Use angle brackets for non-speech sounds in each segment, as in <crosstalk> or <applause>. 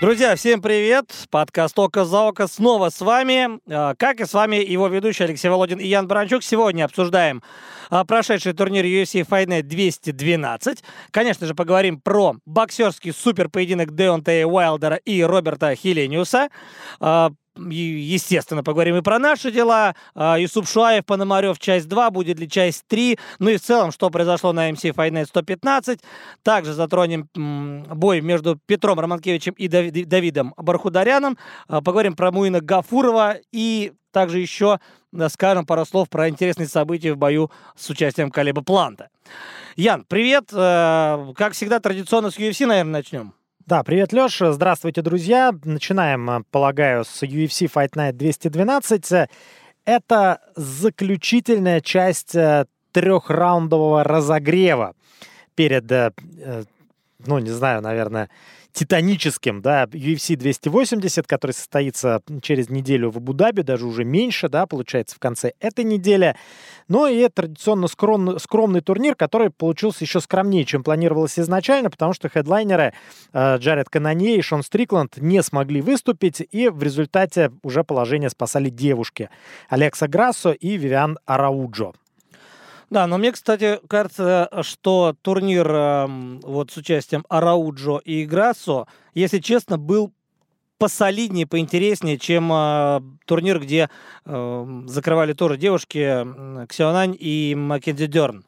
Друзья, всем привет! Подкаст «Око за око» снова с вами. А, как и с вами его ведущий Алексей Володин и Ян Баранчук. Сегодня обсуждаем а, прошедший турнир UFC Fight Night 212. Конечно же, поговорим про боксерский суперпоединок Деонтея Уайлдера и Роберта Хилениуса. А, естественно, поговорим и про наши дела. Юсуп Шуаев, Пономарев, часть 2, будет ли часть 3. Ну и в целом, что произошло на MC Fight Night 115. Также затронем бой между Петром Романкевичем и Давидом Бархударяном. А, поговорим про Муина Гафурова и также еще скажем пару слов про интересные события в бою с участием Калиба Планта. Ян, привет. Э, как всегда, традиционно с UFC, наверное, начнем. Да, привет, Леша. Здравствуйте, друзья. Начинаем, э, полагаю, с UFC Fight Night 212. Это заключительная часть э, трехраундового разогрева перед, э, ну, не знаю, наверное, титаническим, да, UFC 280, который состоится через неделю в Абу-Даби, даже уже меньше, да, получается, в конце этой недели. Ну и традиционно скромный, скромный турнир, который получился еще скромнее, чем планировалось изначально, потому что хедлайнеры э, Джаред Канонье и Шон Стрикланд не смогли выступить, и в результате уже положение спасали девушки Алекса Грассо и Вивиан Арауджо. Да, но мне, кстати, кажется, что турнир э, вот с участием Арауджо и Грассо, если честно, был посолиднее, поинтереснее, чем э, турнир, где э, закрывали тоже девушки Ксионань и Маккензи Дерн.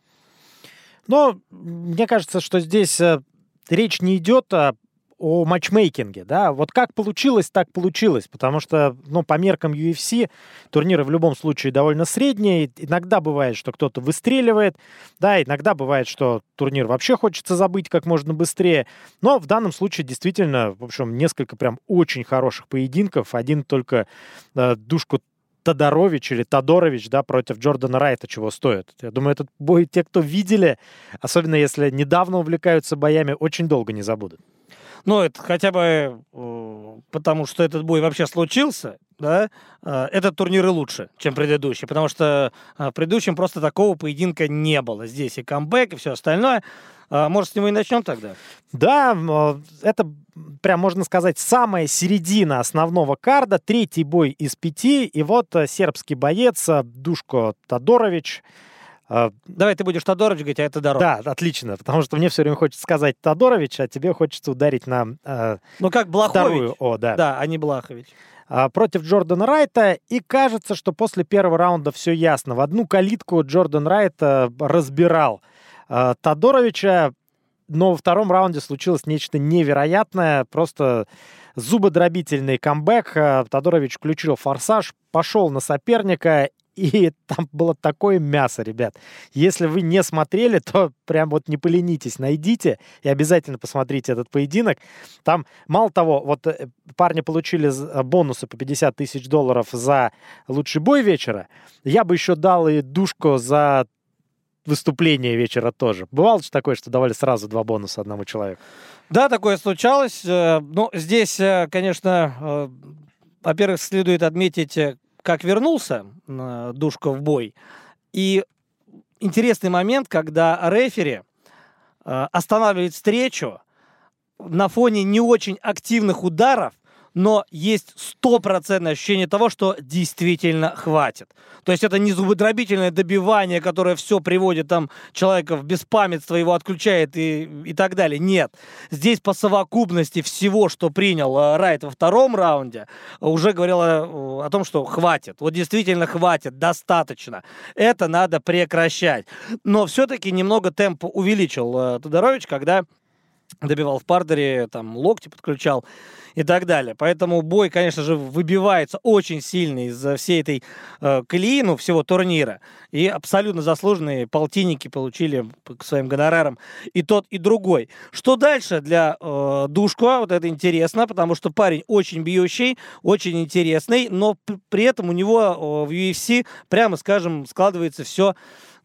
Но мне кажется, что здесь э, речь не идет о о матчмейкинге, да, вот как получилось, так получилось, потому что, ну, по меркам UFC турниры в любом случае довольно средние, иногда бывает, что кто-то выстреливает, да, иногда бывает, что турнир вообще хочется забыть как можно быстрее, но в данном случае действительно, в общем, несколько прям очень хороших поединков, один только э, душку Тодорович или Тодорович, да, против Джордана Райта чего стоит. Я думаю, этот бой те, кто видели, особенно если недавно увлекаются боями, очень долго не забудут. Ну, это хотя бы э, потому, что этот бой вообще случился, да, э, этот турнир и лучше, чем предыдущий, потому что э, в предыдущем просто такого поединка не было. Здесь и камбэк, и все остальное. Может, с него и начнем тогда? Да, это прям, можно сказать, самая середина основного карда, третий бой из пяти, и вот сербский боец Душко Тодорович, а, Давай ты будешь Тодорович говорить, а это Тодоров. Да, отлично, потому что мне все время хочется сказать Тодорович, а тебе хочется ударить на э, Ну как Блахович. Вторую О, да. Да, а не Блахович. А, против Джордана Райта. И кажется, что после первого раунда все ясно. В одну калитку Джордан Райт разбирал э, Тодоровича, но во втором раунде случилось нечто невероятное. Просто зубодробительный камбэк. Тодорович включил форсаж, пошел на соперника и там было такое мясо, ребят. Если вы не смотрели, то прям вот не поленитесь, найдите и обязательно посмотрите этот поединок. Там, мало того, вот э, парни получили э, бонусы по 50 тысяч долларов за лучший бой вечера. Я бы еще дал и душку за выступление вечера тоже. Бывало же такое, что давали сразу два бонуса одному человеку? Да, такое случалось. Э, ну, здесь, конечно, во-первых, следует отметить как вернулся Душка в бой. И интересный момент, когда рефери э, останавливает встречу на фоне не очень активных ударов, но есть стопроцентное ощущение того, что действительно хватит. То есть это не зубодробительное добивание, которое все приводит там человека в беспамятство, его отключает и, и так далее. Нет. Здесь по совокупности всего, что принял э, Райт во втором раунде, уже говорило э, о том, что хватит. Вот действительно хватит, достаточно. Это надо прекращать. Но все-таки немного темп увеличил э, Тодорович, когда добивал в пардере, там локти подключал и так далее. Поэтому бой, конечно же, выбивается очень сильно из всей этой э, колеи, ну, всего турнира. И абсолютно заслуженные полтинники получили к своим гонорарам и тот, и другой. Что дальше для э, Душко? Вот это интересно, потому что парень очень бьющий, очень интересный, но при этом у него э, в UFC, прямо скажем, складывается все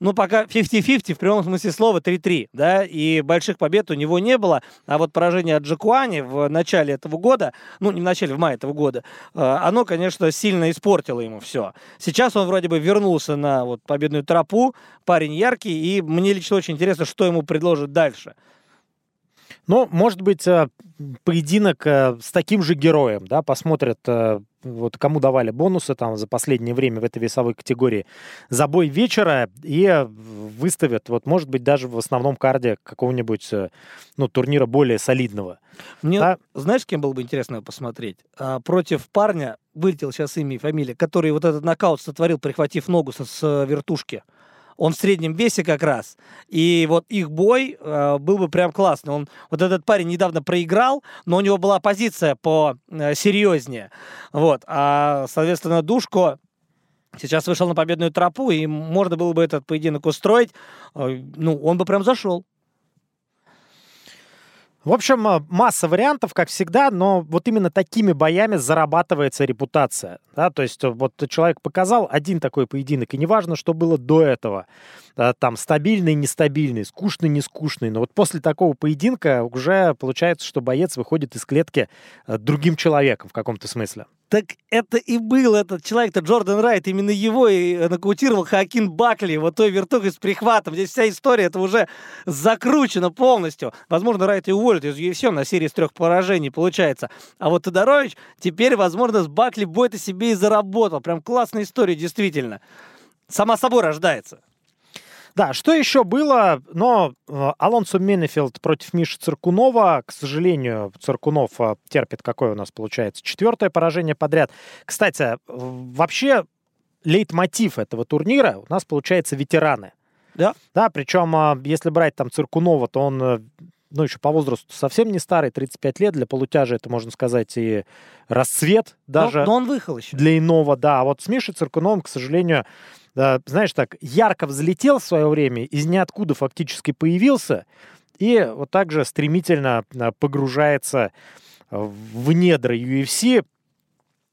ну, пока 50-50, в прямом смысле слова 3-3, да, и больших побед у него не было, а вот поражение от Джакуани в начале этого года, ну, не в начале, в мае этого года, э, оно, конечно, сильно испортило ему все. Сейчас он вроде бы вернулся на вот победную тропу, парень яркий, и мне лично очень интересно, что ему предложат дальше. Ну, может быть, э, поединок э, с таким же героем, да, посмотрят, э, вот кому давали бонусы там за последнее время в этой весовой категории за бой вечера и выставят, вот, может быть, даже в основном карде какого-нибудь, ну, турнира более солидного. Мне, да? знаешь, кем было бы интересно посмотреть? А, против парня, вылетел сейчас имя и фамилия, который вот этот нокаут сотворил, прихватив ногу со, с вертушки. Он в среднем весе как раз. И вот их бой э, был бы прям классный. Он, вот этот парень недавно проиграл, но у него была позиция по э, серьезнее. Вот. А, соответственно, Душко сейчас вышел на победную тропу, и можно было бы этот поединок устроить. Э, ну, он бы прям зашел. В общем, э, масса вариантов, как всегда, но вот именно такими боями зарабатывается репутация. Да? То есть э, вот человек показал один такой поединок, и неважно, что было до этого. Там стабильный, нестабильный, скучный, нескучный. Но вот после такого поединка уже получается, что боец выходит из клетки э, другим человеком в каком-то смысле. Так это и был этот человек-то, Джордан Райт. Именно его и нокаутировал Хакин Бакли, вот той вертухой с прихватом. Здесь вся история, это уже закручено полностью. Возможно, Райт и уволят из UFC на серии с трех поражений, получается. А вот Тодорович теперь, возможно, с Бакли бой-то себе и заработал. Прям классная история, действительно. Сама собой рождается. Да, что еще было? Но э, Алонсо Менефилд против Миши Циркунова. К сожалению, Циркунов э, терпит, какое у нас получается, четвертое поражение подряд. Кстати, вообще лейтмотив этого турнира у нас получается ветераны. Да. Да, причем, э, если брать там Циркунова, то он ну, еще по возрасту совсем не старый, 35 лет. Для полутяжа это, можно сказать, и расцвет даже. Но, но он выехал еще. Для иного, да. А вот с Мишей Циркуновым, к сожалению, знаешь, так ярко взлетел в свое время, из ниоткуда фактически появился, и вот так же стремительно а, погружается в недра UFC,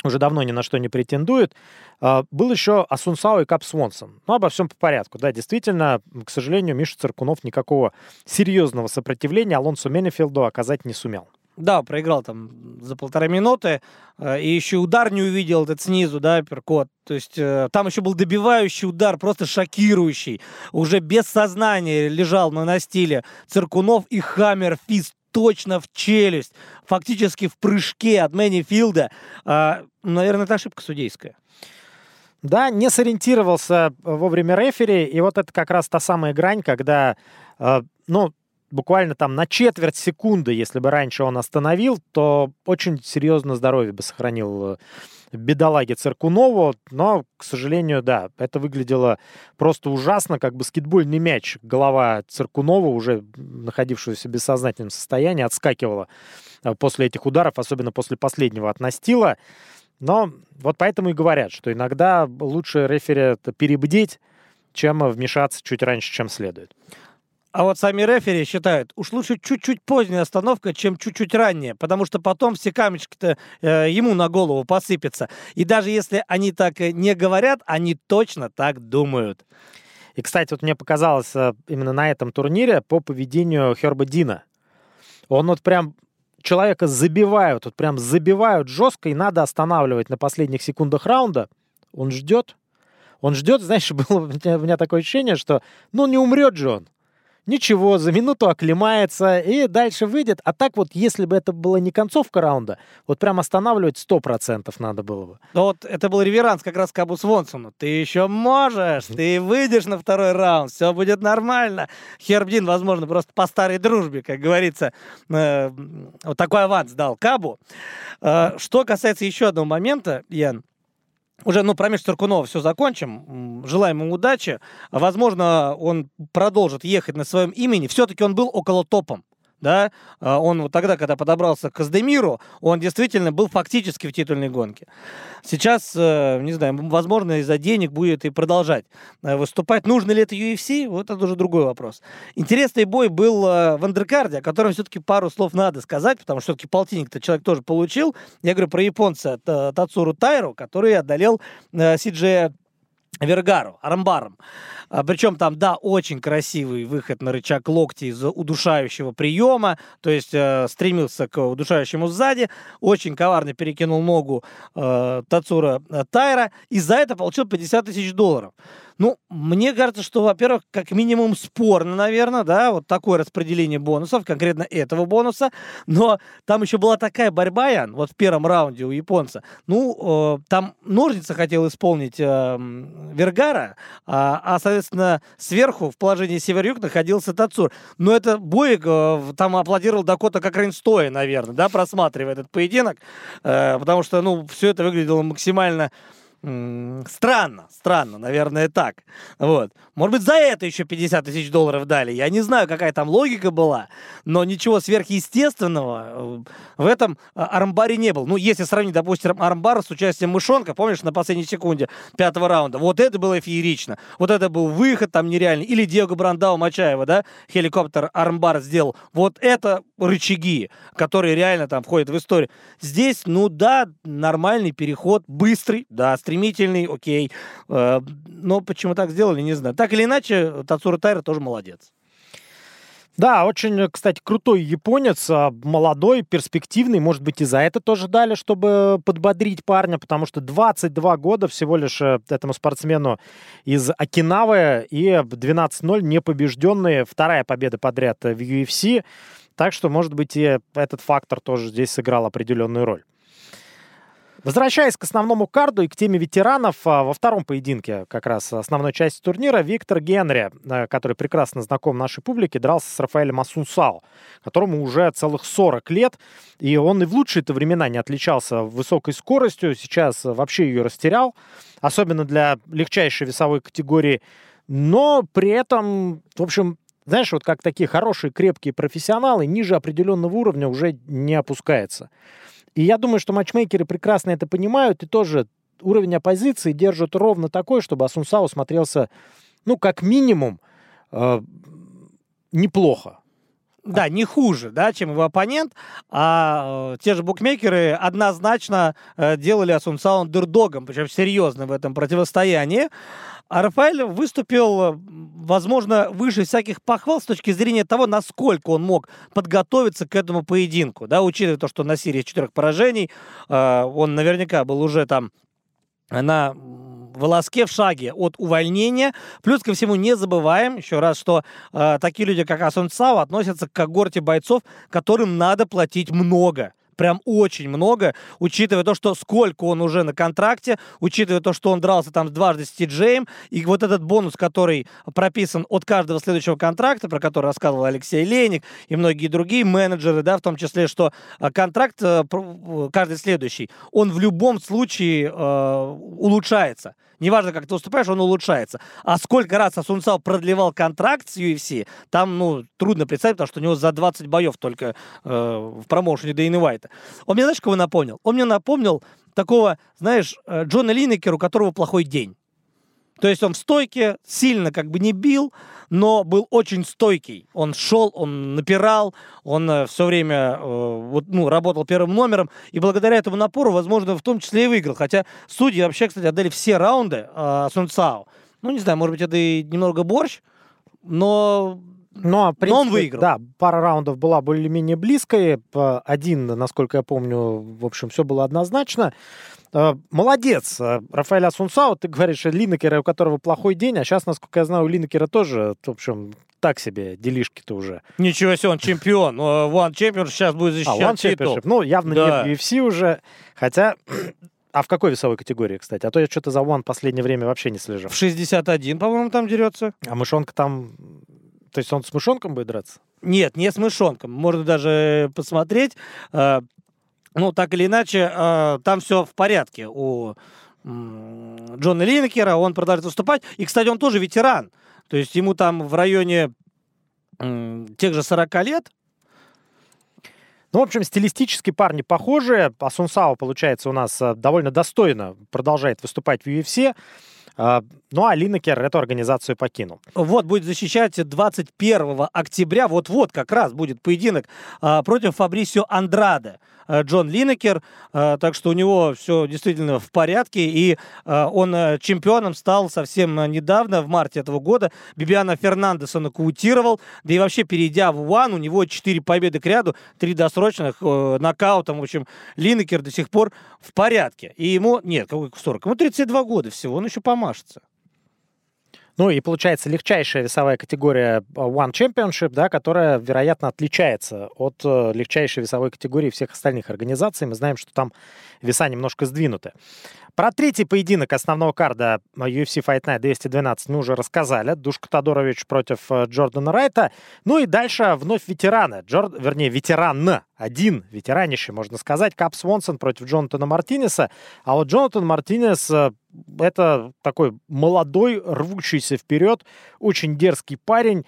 уже давно ни на что не претендует. А, был еще Асунсао и Кап Свонсон. Ну, обо всем по порядку. Да, действительно, к сожалению, Миша Циркунов никакого серьезного сопротивления Алонсо Менефилду оказать не сумел. Да, проиграл там за полтора минуты. Э, и еще удар не увидел этот снизу, да, апперкот. То есть э, там еще был добивающий удар, просто шокирующий. Уже без сознания лежал на настиле Циркунов и hammer fist точно в челюсть. Фактически в прыжке от Менефилда. А, наверное, это ошибка судейская. Да, не сориентировался вовремя рефери, и вот это как раз та самая грань, когда, э, ну, буквально там на четверть секунды, если бы раньше он остановил, то очень серьезно здоровье бы сохранил э, бедолаге Циркунову, но, к сожалению, да, это выглядело просто ужасно, как баскетбольный мяч. Голова Циркунова, уже находившегося в бессознательном состоянии, отскакивала э, после этих ударов, особенно после последнего от настила. Но вот поэтому и говорят, что иногда лучше рефери перебдеть, чем вмешаться чуть раньше, чем следует. А вот сами рефери считают, уж лучше чуть-чуть поздняя остановка, чем чуть-чуть ранняя, потому что потом все камешки-то э, ему на голову посыпятся. И даже если они так не говорят, они точно так думают. И, кстати, вот мне показалось э, именно на этом турнире по поведению Херба Дина. Он вот прям человека забивают, вот прям забивают жестко, и надо останавливать на последних секундах раунда. Он ждет. Он ждет, <laughs> знаешь, было у меня, у меня такое ощущение, что ну не умрет же он ничего, за минуту оклемается и дальше выйдет. А так вот, если бы это была не концовка раунда, вот прям останавливать сто процентов надо было бы. Но вот это был реверанс как раз Кабу Свонсону. Ты еще можешь, ты выйдешь на второй раунд, все будет нормально. Херб Дин, возможно, просто по старой дружбе, как говорится, э, вот такой аванс дал Кабу. Э, что касается еще одного момента, Ян, уже, ну, про Мишу Циркунова все закончим. Желаем ему удачи. Возможно, он продолжит ехать на своем имени. Все-таки он был около топом да, а, он вот тогда, когда подобрался к Аздемиру, он действительно был фактически в титульной гонке. Сейчас, э, не знаю, возможно, из-за денег будет и продолжать э, выступать. Нужно ли это UFC? Вот это уже другой вопрос. Интересный бой был э, в андеркарде, о котором все-таки пару слов надо сказать, потому что все-таки полтинник-то человек тоже получил. Я говорю про японца Тацуру Тайру, который одолел Сиджея Вергару, Арамбаром. А, причем там, да, очень красивый выход на рычаг локти из удушающего приема, то есть э, стремился к удушающему сзади, очень коварно перекинул ногу э, Тацура Тайра, и за это получил 50 тысяч долларов. Ну, мне кажется, что, во-первых, как минимум спорно, наверное, да, вот такое распределение бонусов, конкретно этого бонуса, но там еще была такая борьба, Ян, вот в первом раунде у японца. Ну, э, там ножницы хотел исполнить э, Вергара, а, а, соответственно, сверху в положении север-юг находился Тацур. Но это Боек э, там аплодировал Дакота как стоя, наверное, да, просматривая этот поединок, э, потому что, ну, все это выглядело максимально Странно, странно, наверное, так. Вот. Может быть, за это еще 50 тысяч долларов дали. Я не знаю, какая там логика была, но ничего сверхъестественного э, в этом э, армбаре не было. Ну, если сравнить, допустим, армбар с участием Мышонка, помнишь, на последней секунде пятого раунда, вот это было феерично. Вот это был выход там нереальный. Или Диего Брандау Мачаева, да, хеликоптер армбар сделал. Вот это рычаги, которые реально там входят в историю. Здесь, ну да, нормальный переход, быстрый, да, стремительный, окей. Э, но почему так сделали, не знаю. Так или иначе, Тацура Тайра тоже молодец. Да, очень, кстати, крутой японец, а, молодой, перспективный. Может быть, и за это тоже дали, чтобы подбодрить парня, потому что 22 года всего лишь э, этому спортсмену из Окинавы и 12-0 непобежденные. Вторая победа подряд в UFC. Так что, может быть, и этот фактор тоже здесь сыграл определенную роль. Возвращаясь к основному карду и к теме ветеранов, а, во втором поединке, как раз основной части турнира, Виктор Генри, э, который прекрасно знаком нашей публике, дрался с Рафаэлем Асунсао, которому уже целых 40 лет, и он и в лучшие-то времена не отличался высокой скоростью, сейчас вообще ее растерял, особенно для легчайшей весовой категории, но при этом, в общем, знаешь, вот как такие хорошие, крепкие профессионалы, ниже определенного уровня уже не опускается. И я думаю, что матчмейкеры прекрасно это понимают и тоже уровень оппозиции держат ровно такой, чтобы Асунсау смотрелся, ну, как минимум, э, неплохо. Да, не хуже, да, чем его оппонент. А э, те же букмекеры однозначно э, делали Асунсау андердогом, причем серьезно в этом противостоянии. А Рафаэль выступил, возможно, выше всяких похвал с точки зрения того, насколько он мог подготовиться к этому поединку. Да, учитывая то, что на серии четырех поражений э, он наверняка был уже там на волоске в шаге от увольнения. Плюс ко всему не забываем еще раз, что э, такие люди, как Асун Цао, относятся к когорте бойцов, которым надо платить много прям очень много, учитывая то, что сколько он уже на контракте, учитывая то, что он дрался там дважды с Ти-Джеем, и вот этот бонус, который прописан от каждого следующего контракта, про который рассказывал Алексей Леник и многие другие менеджеры, да, в том числе, что а, контракт э, каждый следующий, он в любом случае э, улучшается неважно, как ты уступаешь, он улучшается. А сколько раз Асунцау продлевал контракт с UFC, там, ну, трудно представить, потому что у него за 20 боев только э, в промоушене Дейна Уайта. Он мне, знаешь, кого напомнил? Он мне напомнил такого, знаешь, э, Джона Линнекера, у которого плохой день. То есть он в стойке сильно как бы не бил, но был очень стойкий. Он шел, он напирал, он э, все время э, вот, ну, работал первым номером, и благодаря этому напору, возможно, в том числе и выиграл. Хотя судьи вообще, кстати, отдали все раунды э, Сун Цао. Ну, не знаю, может быть, это и немного борщ, но но, принципе, Но он выиграл. Да, пара раундов была более-менее близкой. Один, насколько я помню, в общем, все было однозначно. Э, молодец, э, Рафаэль Асунсау. Ты говоришь, Линнекера, у которого плохой день, а сейчас, насколько я знаю, у Линнекера тоже, в общем, так себе делишки-то уже. Ничего себе, он чемпион. Э, One Champion сейчас будет защищать а, One титул. Ну, явно да. не в UFC уже. Хотя <clears throat> а в какой весовой категории, кстати? А то я что-то за One последнее время вообще не слежу. В 61, по-моему, там дерется. А мышонка там то есть он с мышонком будет драться? Нет, не с мышонком. Можно даже посмотреть. Ну, так или иначе, э, там все в порядке у Джона Линкера. Он продолжает выступать. И, кстати, он тоже ветеран. То есть ему там в районе тех же 40 лет. Ну, в общем, стилистически парни похожи. Асунсао, получается, у нас э, довольно достойно продолжает выступать в UFC. А, ну, а Линнекер эту организацию покинул. Вот, будет защищать 21 октября, вот-вот как раз будет поединок а, против Фабрисио Андраде. А, Джон Линнекер, так что у него все действительно в порядке, и он чемпионом стал совсем недавно, в марте этого года. Бибиана Фернандеса нокаутировал, да и вообще, перейдя в Уан, у него 4 победы к ряду, 3 досрочных, нокаутом, в общем, Линнекер до сих пор в порядке. И ему, нет, какой 40, ему 32 года всего, он еще помашется. Ну и получается легчайшая весовая категория э, One Championship, да, которая, вероятно, отличается от э, легчайшей весовой категории всех остальных организаций. Мы знаем, что там веса немножко сдвинуты. Про третий поединок основного карда UFC Fight Night 212 мы уже рассказали. Душка Тодорович против э, Джордана Райта. Ну и дальше вновь ветераны. Джорд... Вернее, ветеран. Один ветеранище, можно сказать. Кап Свонсон против Джонатана Мартинеса. А вот Джонатан Мартинес э, это такой молодой, рвущийся вперед, очень дерзкий парень.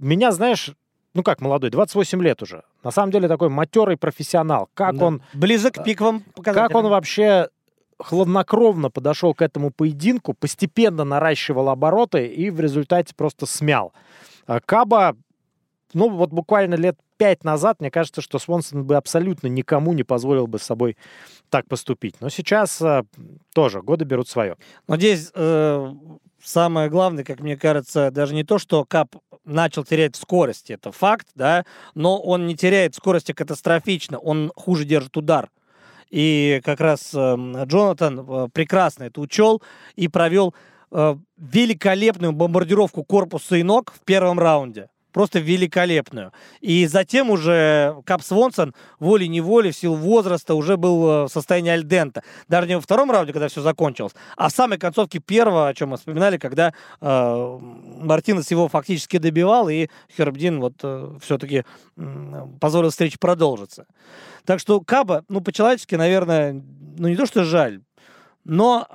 Меня, знаешь, ну как молодой, 28 лет уже. На самом деле такой матерый профессионал. Как да. он... Близок к пиковым показателям. Как он вообще хладнокровно подошел к этому поединку, постепенно наращивал обороты и в результате просто смял. А Каба, ну вот буквально лет пять назад, мне кажется, что Свонсон бы абсолютно никому не позволил бы с собой так поступить. Но сейчас э, тоже годы берут свое. Но здесь э, самое главное, как мне кажется, даже не то, что Кап начал терять скорость, это факт, да, но он не теряет скорости катастрофично, он хуже держит удар. И как раз э, Джонатан э, прекрасно это учел и провел э, великолепную бомбардировку корпуса и ног в первом раунде просто великолепную. И затем уже Кап Свонсон волей-неволей в силу возраста уже был э, в состоянии альдента. Даже не во втором раунде, когда все закончилось, а в самой концовке первого, о чем мы вспоминали, когда э, Мартинес его фактически добивал, и Хербдин вот э, все-таки э, позволил встрече продолжиться. Так что Каба, ну, по-человечески, наверное, ну, не то, что жаль, но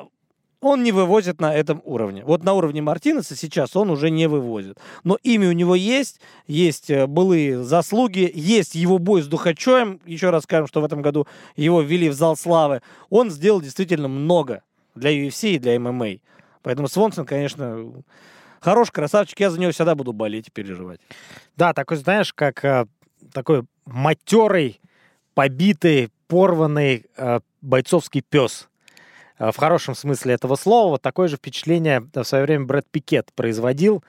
он не вывозит на этом уровне. Вот на уровне Мартинеса сейчас он уже не вывозит. Но имя у него есть, есть э, былые заслуги, есть его бой с Духачоем. Еще раз скажем, что в этом году его ввели в зал славы. Он сделал действительно много для UFC и для ММА. Поэтому Свонсон, конечно, хороший красавчик. Я за него всегда буду болеть и переживать. Да, такой, знаешь, как э, такой матерый, побитый, порванный э, бойцовский пес в хорошем смысле этого слова. Вот такое же впечатление в свое время Брэд Пикет производил,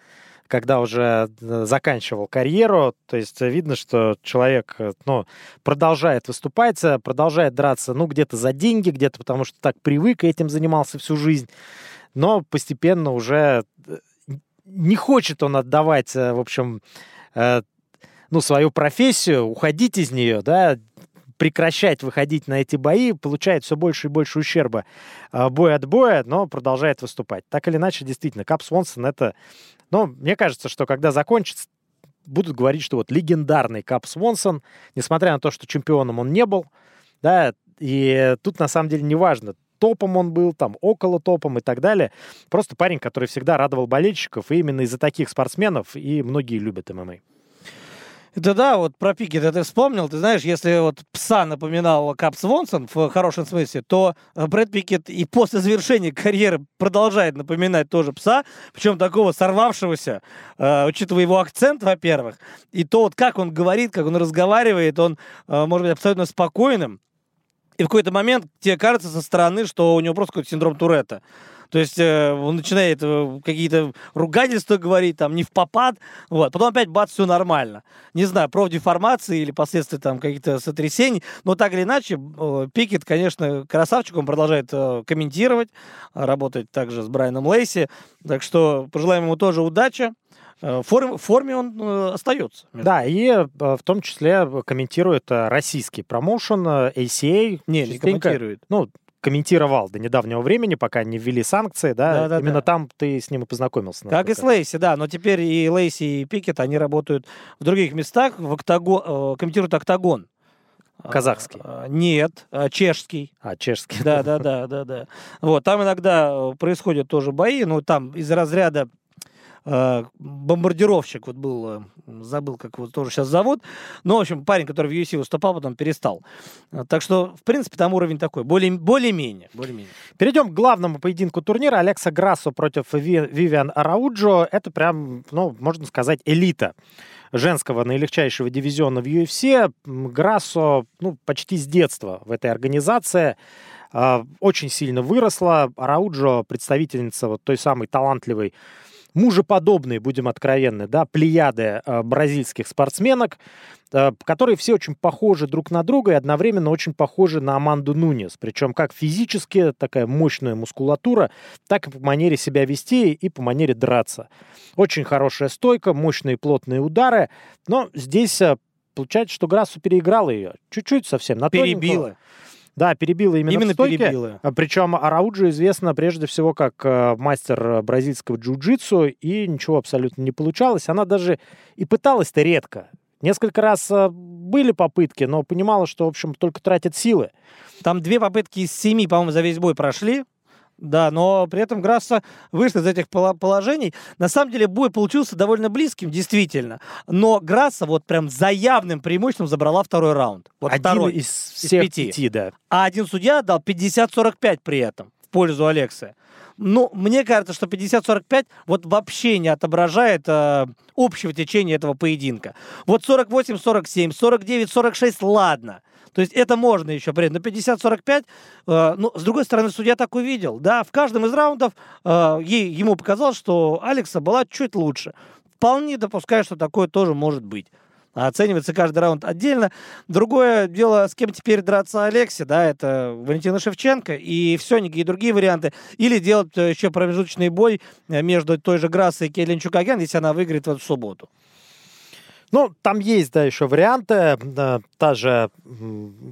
когда уже э, заканчивал карьеру. То есть видно, что человек э, ну, продолжает выступать, продолжает драться, ну, где-то за деньги, где-то потому что так привык и этим занимался всю жизнь. Но постепенно уже не хочет он отдавать, в общем, ну, свою профессию, уходить из нее, да, прекращать выходить на эти бои, получает все больше и больше ущерба а, бой от боя, но продолжает выступать. Так или иначе, действительно, Кап Свонсон это... Ну, мне кажется, что когда закончится, будут говорить, что вот легендарный Кап Свонсон, несмотря на то, что чемпионом он не был, да, и тут на самом деле не важно, топом он был, там, около топом и так далее. Просто парень, который всегда радовал болельщиков, и именно из-за таких спортсменов и многие любят ММА. Это да, вот про Пикета ты вспомнил. Ты знаешь, если вот пса напоминал Кап Свонсон в хорошем смысле, то э, Брэд Пикет и после завершения карьеры продолжает напоминать тоже пса, причем такого сорвавшегося, э, учитывая его акцент, во-первых, и то вот как он говорит, как он разговаривает, он э, может быть абсолютно спокойным. И в какой-то момент тебе кажется со стороны, что у него просто какой-то синдром Туретта. То есть э, он начинает э, какие-то ругательства говорить, там, не в попад, вот. Потом опять бац, все нормально. Не знаю, профдеформации или последствия там каких-то сотрясений, но так или иначе, э, Пикет, конечно, красавчик, он продолжает э, комментировать, работать также с Брайаном Лейси, так что пожелаем ему тоже удачи. В форме, в форме он остается. Да, и в том числе комментирует российский промоушен ACA. Не, не комментирует. Ну, комментировал до недавнего времени, пока не ввели санкции, да? да, да Именно да. там ты с ним и познакомился. Как и с Лейси, да. Но теперь и Лейси, и Пикет, они работают в других местах, в октагон, э, комментируют октагон. Казахский? А, нет, а, чешский. А, чешский. Да, да, да, да, да. Вот, там иногда э, происходят тоже бои, но там из разряда Э, бомбардировщик вот был, э, забыл, как его тоже сейчас зовут. Ну, в общем, парень, который в UFC выступал, потом перестал. Э, так что, в принципе, там уровень такой, более, более-менее. Более-менее. Перейдем к главному поединку турнира. Алекса Грассо против Вивиан Арауджо. Это прям, ну, можно сказать, элита женского наилегчайшего дивизиона в UFC. Грассо, ну, почти с детства в этой организации очень сильно выросла. Арауджо, представительница вот той самой талантливой мужеподобные, будем откровенны, да, плеяды э, бразильских спортсменок, э, которые все очень похожи друг на друга и одновременно очень похожи на Аманду Нунес. Причем как физически, такая мощная мускулатура, так и по манере себя вести и по манере драться. Очень хорошая стойка, мощные плотные удары, но здесь э, получается, что Грассу переиграла ее. Чуть-чуть совсем. На Перебила. Да, перебила именно, Именно в стойке. перебила. А, Причем Арауджо известна прежде всего как э, мастер бразильского джиу-джитсу, и ничего абсолютно не получалось. Она даже и пыталась-то редко. Несколько раз э, были попытки, но понимала, что, в общем, только тратит силы. Там две попытки из семи, по-моему, за весь бой прошли. Да, но при этом Грасса вышла из этих положений. На самом деле бой получился довольно близким, действительно. Но Грасса вот прям за явным преимуществом забрала второй раунд. Вот Один второй. из всех пяти. пяти, да. А один судья дал 50-45 при этом в пользу Алекса. Ну, мне кажется, что 50-45 вот вообще не отображает э, общего течения этого поединка. Вот 48-47, 49-46, ладно. То есть это можно еще принять. Но 50-45, э, ну, с другой стороны, судья так увидел. Да, в каждом из раундов э, ей, ему показалось, что Алекса была чуть лучше. Вполне допускаю, что такое тоже может быть. Оценивается каждый раунд отдельно. Другое дело, с кем теперь драться Алексе, да, это Валентина Шевченко и все, никакие другие варианты. Или делать э, еще промежуточный бой э, между той же Грассой и Келлин Чукаген, если она выиграет в эту субботу. Ну, там есть, да, еще варианты. Да, та же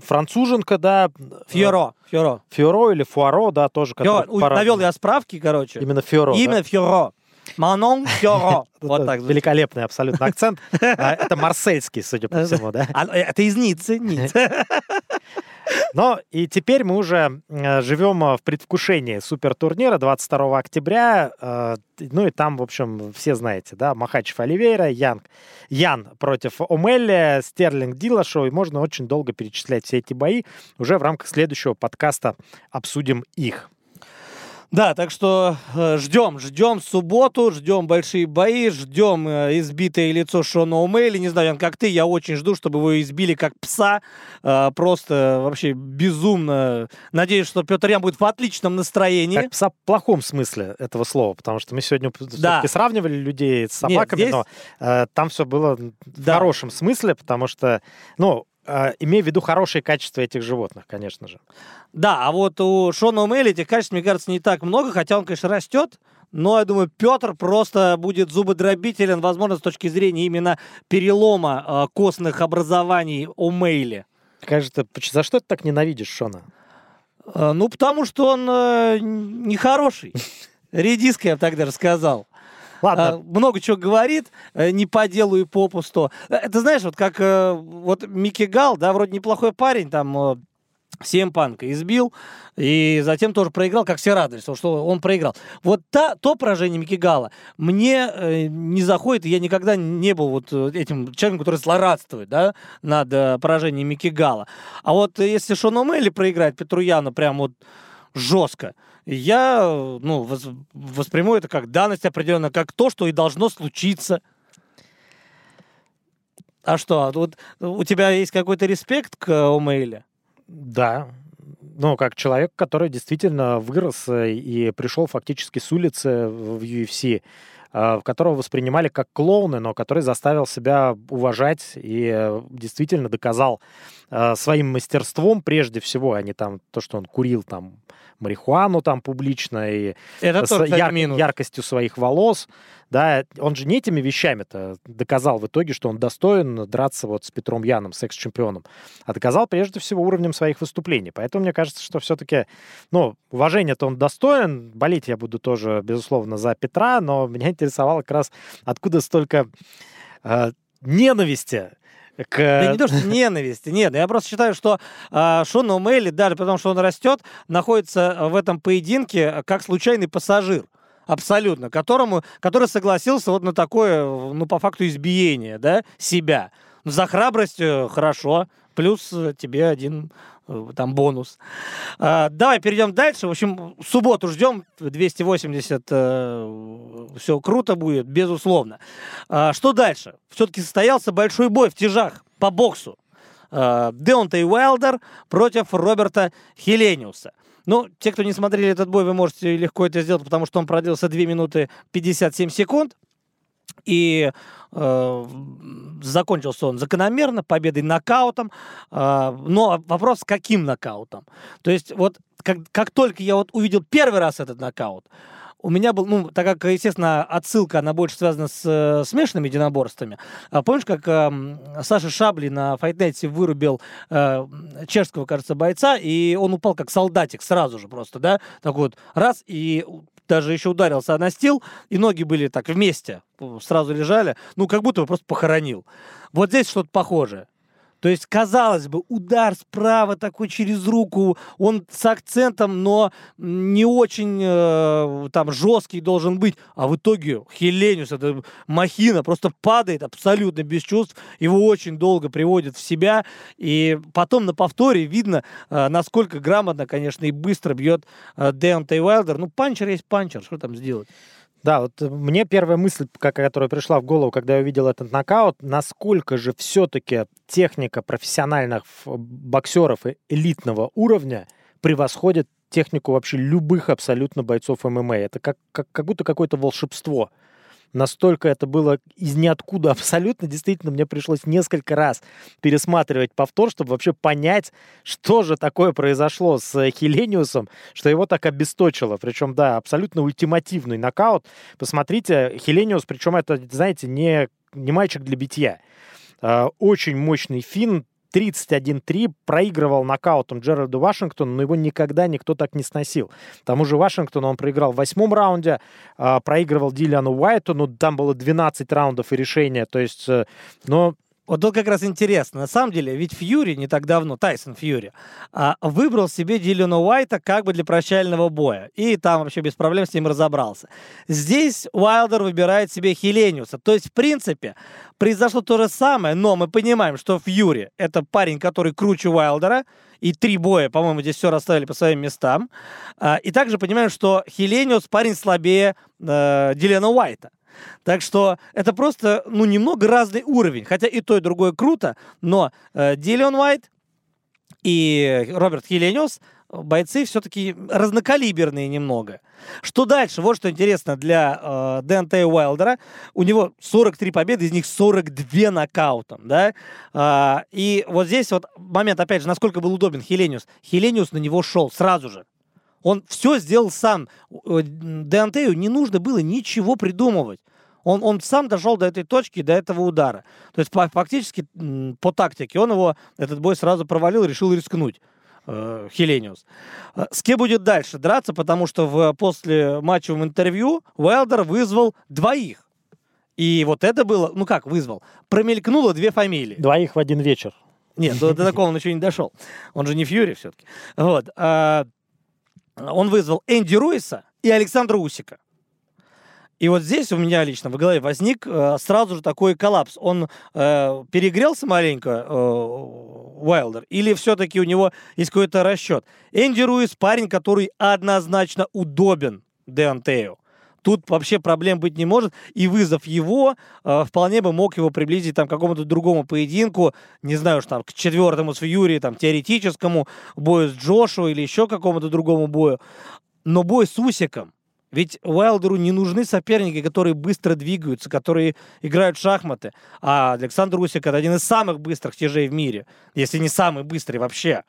француженка, да. Фьоро, Фьоро. Фьоро или Фуаро, да, тоже. Фьоро. навел я справки, короче. Именно Фьоро. да. Имя Фьоро. Манон Фьоро. <laughs> Вот так. Великолепный абсолютно акцент. <laughs> А, Это марсельский, судя по всему, да. А, Это из Ниццы. Ницца. <laughs> Но и теперь мы уже живем э, в предвкушении супертурнира 22 октября. Э, Ну и там, в общем, все знаете, да, Махачев Оливейра, Ян, Ян против Омелли, Стерлинг Дилашоу. И можно очень долго перечислять все эти бои. Уже в рамках следующего подкаста обсудим их. Да, так что э, ждем, ждем субботу, ждем большие бои, ждем э, избитое лицо Шона О'Мейли. Не знаю, Ян, как ты, я очень жду, чтобы его избили как пса. Э, просто вообще безумно. Надеюсь, что Петр Ян будет в отличном настроении. Как пса в плохом смысле этого слова, потому что мы сегодня п- всё-таки сравнивали людей с собаками, здесь- но э, там все было в Да. хорошем смысле, потому что, ну, имея в виду хорошие качества этих животных, конечно же. Да, а вот у Шона О'Мейли этих качеств, мне кажется, не так много, хотя он, конечно, растет. Но я думаю, Петр просто будет зубодробителен, возможно, с точки зрения именно перелома э, костных образований О'Мейли. Кажется, поч- за что ты так ненавидишь Шона? Э, Ну, потому что он э, нехороший. <laughs> Редиска, я бы так даже сказал. Ладно, А, много чего говорит, э, не по делу и попусту. Э, Это знаешь, вот как э, вот Микки Гал, да, вроде неплохой парень, там Сем Панка избил, и затем тоже проиграл, как все радовались, что он проиграл. Вот та, то поражение Микки Гала мне э, не заходит, и я никогда не был вот этим человеком, который злорадствует, да, над э, поражением Микки Гала. А вот если Шон О'Мелли проиграет Петруяну прям вот жестко, я э, ну, вос- восприму это как данность определенно, как то, что и должно случиться. А что, а вот у тебя есть какой-то респект к Омейле? да. Ну, как человек, который действительно вырос э, и пришел фактически с улицы в UFC, э, которого воспринимали как клоуны, но который заставил себя уважать и э, действительно доказал э, своим мастерством прежде всего, а не там то, что он курил там марихуану там публично и Это с тоже, яр- минус. яркостью своих волос, да, он же не этими вещами-то доказал в итоге, что он достоин драться вот с Петром Яном, секс-чемпионом, а доказал прежде всего уровнем своих выступлений. Поэтому мне кажется, что все-таки, ну, уважение-то он достоин, болеть я буду тоже, безусловно, за Петра, но <laughs> меня интересовало как раз, откуда столько э, ненависти к... Да не то, что <laughs> ненависти, нет, я просто считаю, что э, Шон О'Мейли, даже потому что он растет, находится в этом поединке как случайный пассажир. Абсолютно, которому, который согласился вот на такое, ну, по факту избиение, да, себя. За храбрость э, хорошо, плюс э, тебе один э, там бонус. А, давай перейдем дальше. В общем, субботу ждем, 280, все круто будет, безусловно. А, что дальше? Все-таки состоялся большой бой в тяжах по боксу. А, Деонтей Уайлдер против Роберта Хелениуса. Ну, те, кто не смотрели этот бой, вы можете легко это сделать, потому что он продлился 2 минуты 57 секунд. И э, закончился он закономерно, победой нокаутом. Э, но вопрос, каким нокаутом? То есть вот как, как только я вот увидел первый раз этот нокаут, у меня был, ну, так как, естественно, отсылка, она больше связана с э, смешанными единоборствами. А помнишь, как э, Саша Шабли на файтнете вырубил э, чешского, кажется, бойца, и он упал как солдатик сразу же просто, да? Так вот, раз, и даже еще ударился на стил, и ноги были так вместе, сразу лежали, ну, как будто бы просто похоронил. Вот здесь что-то похожее. То есть, казалось бы, удар справа такой через руку, он с акцентом, но не очень э, там жесткий должен быть. А в итоге Хелениус, это махина, просто падает абсолютно без чувств. Его очень долго приводит в себя. И потом на повторе видно, э, насколько грамотно, конечно, и быстро бьет э, Деонтей Уайлдер. Ну, панчер есть панчер, что там сделать? Да, вот э, мне первая мысль, которая пришла в голову, когда я увидел этот нокаут, насколько же все-таки техника профессиональных боксеров элитного уровня превосходит технику вообще любых абсолютно бойцов ММА. Это как, как, как будто какое-то волшебство настолько это было из ниоткуда абсолютно. Действительно, мне пришлось несколько раз пересматривать повтор, чтобы вообще понять, что же такое произошло с Хелениусом, что его так обесточило. Причем, да, абсолютно ультимативный нокаут. Посмотрите, Хелениус, причем это, знаете, не, не мальчик для битья. А, очень мощный фин, 31-3 проигрывал нокаутом Джерарду Вашингтону, но его никогда никто так не сносил. К тому же Вашингтону он проиграл в восьмом раунде, э, проигрывал Дилиану Уайту, ну, там было 12 раундов и решения, то есть, э, но вот тут как раз интересно. На самом деле, ведь Фьюри не так давно, Тайсон Фьюри, а, выбрал себе Дилана Уайта как бы для прощального боя. И там вообще без проблем с ним разобрался. Здесь Уайлдер выбирает себе Хелениуса. То есть, в принципе, произошло то же самое, но мы понимаем, что Фьюри — это парень, который круче Уайлдера, и три боя, по-моему, здесь все расставили по своим местам. А, и также понимаем, что Хелениус парень слабее э, Дилана Уайта. Так что это просто, ну, немного разный уровень. Хотя и то, и другое круто, но э, Диллион Уайт и Роберт Хелениус бойцы все-таки разнокалиберные немного. Что дальше? Вот что интересно для э, ДНТ Уайлдера. У него 43 победы, из них 42 нокаутом, да? Э, и вот здесь вот момент, опять же, насколько был удобен Хелениус. Хелениус на него шел сразу же. Он все сделал сам. Деонтею не нужно было ничего придумывать. Он, он сам дошел до этой точки, до этого удара. То есть фактически по тактике он его, этот бой сразу провалил, решил рискнуть. Э, Хелениус. Э, с кем будет дальше драться, потому что в после матчевом интервью Уайлдер вызвал двоих. И вот это было, ну как вызвал, промелькнуло две фамилии. Двоих в один вечер. Нет, до, до такого он еще не дошел. Он же не Фьюри все-таки. Вот. Он вызвал Энди Руиса и Александра Усика. И вот здесь у меня лично в голове возник э, сразу же такой коллапс. Он э, перегрелся маленько, э, Уайлдер, или все-таки у него есть какой-то расчет? Энди Руис парень, который однозначно удобен Деонтею. Тут вообще проблем быть не может. И вызов его э, вполне бы мог его приблизить там, к какому-то другому поединку. Не знаю, что там, к четвертому с Фьюри, там, теоретическому бою с Джошу или еще какому-то другому бою. Но бой с Усиком, ведь Уайлдеру не нужны соперники, которые быстро двигаются, которые играют в шахматы. А Александр Усик это один из самых быстрых тяжей в мире, если не самый быстрый вообще.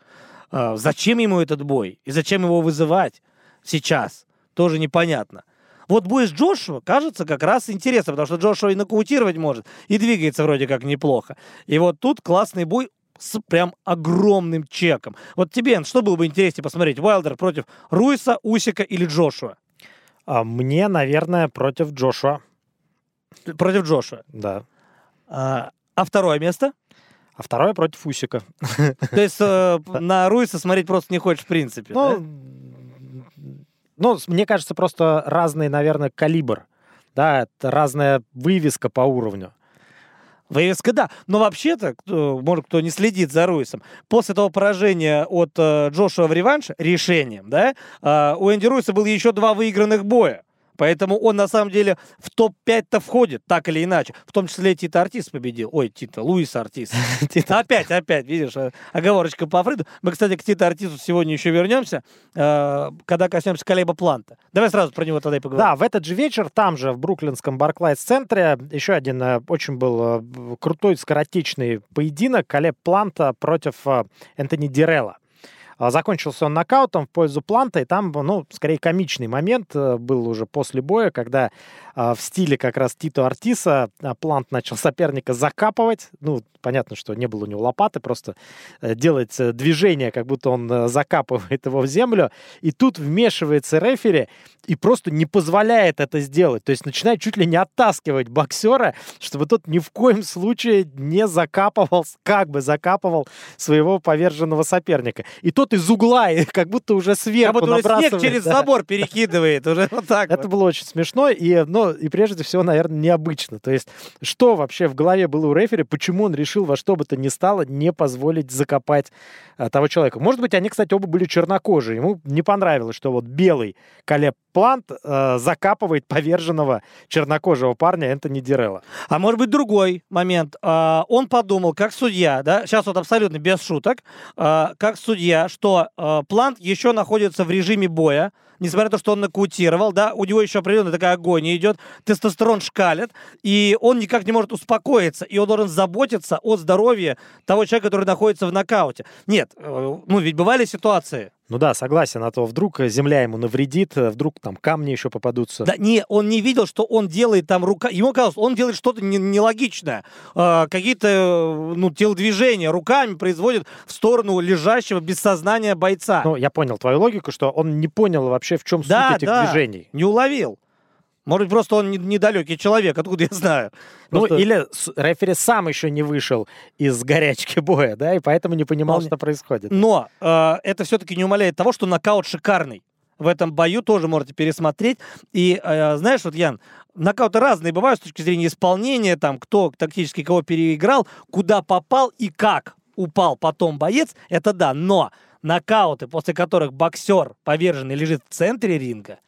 А, зачем ему этот бой? И зачем его вызывать сейчас? Тоже непонятно. Вот бой с Джошуа кажется как раз интересно, потому что Джошуа и нокаутировать может, и двигается вроде как неплохо. И вот тут классный бой с прям огромным чеком. Вот тебе, что было бы интереснее посмотреть? Уайлдер против Руиса, Усика или Джошуа? А мне, наверное, против Джошуа. Против Джошуа? Да. А, а второе место? А второе против Усика. То есть э, <laughs> на Руиса смотреть просто не хочешь в принципе, ну, да? Ну, мне кажется, просто разный, наверное, калибр. Да, это разная вывеска по уровню. Вывеска, да. Но вообще-то, кто, может, кто не следит за Руисом, после того поражения от э, Джошуа в реванше, решением, да, э, у Энди Руиса было еще два выигранных боя. Поэтому он на самом деле в топ-5-то входит, так или иначе. В том числе Тита Артис победил. Ой, Тита, Луис Артис. <laughs> Опять, опять, видишь, э, оговорочка по Фриду. Мы, кстати, к Тита Артису сегодня еще вернемся, э, когда коснемся Калеба Планта. Давай сразу про него тогда и поговорим. Да, в этот же вечер там же, в бруклинском Барклайс-центре, еще один э, очень был крутой скоротечный поединок. Калеб Планта против Энтони Дирелла. А, закончился он нокаутом в пользу Планта, и там, ну, скорее комичный момент э, был уже после боя, когда а, в стиле как раз Тито Артиса а, Плант начал соперника закапывать. Ну, понятно, что не было у него лопаты, просто э, делать э, движение, как будто он закапывает его в землю. И тут вмешивается рефери и просто не позволяет это сделать. То есть начинает чуть ли не оттаскивать боксера, чтобы тот ни в коем случае не закапывал, как бы закапывал своего поверженного соперника. И тот из угла, <laughs> как будто уже сверху как будто снег через да. забор перекидывает. Уже вот так Это вот. было очень смешно и, ну, и прежде всего, наверное, необычно. То есть что вообще в голове было у рефери, почему он решил во что бы то ни стало не позволить закопать а, того человека. Может быть, они, кстати, оба были чернокожие. Ему не понравилось, что вот белый Калеб Плант э, закапывает поверженного чернокожего парня Энтони Дирелла. А может быть другой момент. Э, он подумал, как судья, да, сейчас вот абсолютно без шуток, э, как судья, что э, Плант еще находится в режиме боя, несмотря на то, что он нокаутировал, да, у него еще определенная такая агония идет, тестостерон шкалит, и он никак не может успокоиться, и он должен заботиться о здоровье того человека, который находится в нокауте. Нет, э, ну ведь бывали ситуации, ну да, согласен, а то вдруг земля ему навредит, вдруг там камни еще попадутся. Да не, он не видел, что он делает там рука... Ему казалось, он делает что-то нелогичное. Э, какие-то, ну, телодвижения руками производит в сторону лежащего без сознания бойца. Ну, я понял твою логику, что он не понял вообще, в чем да, суть этих да, движений. не уловил. Может просто он недалекий человек, откуда я знаю. Ну, просто... Ну, или рефери сам еще не вышел из горячки боя, да, и поэтому не понимал, Вполне. что происходит. Но э, это все-таки не умаляет того, что нокаут шикарный. В этом бою тоже можете пересмотреть. И э, знаешь, вот, Ян, нокауты разные бывают с точки зрения исполнения, там, кто тактически кого переиграл, куда попал и как упал потом боец, это да. Но нокауты, после которых боксер поверженный лежит в центре ринга,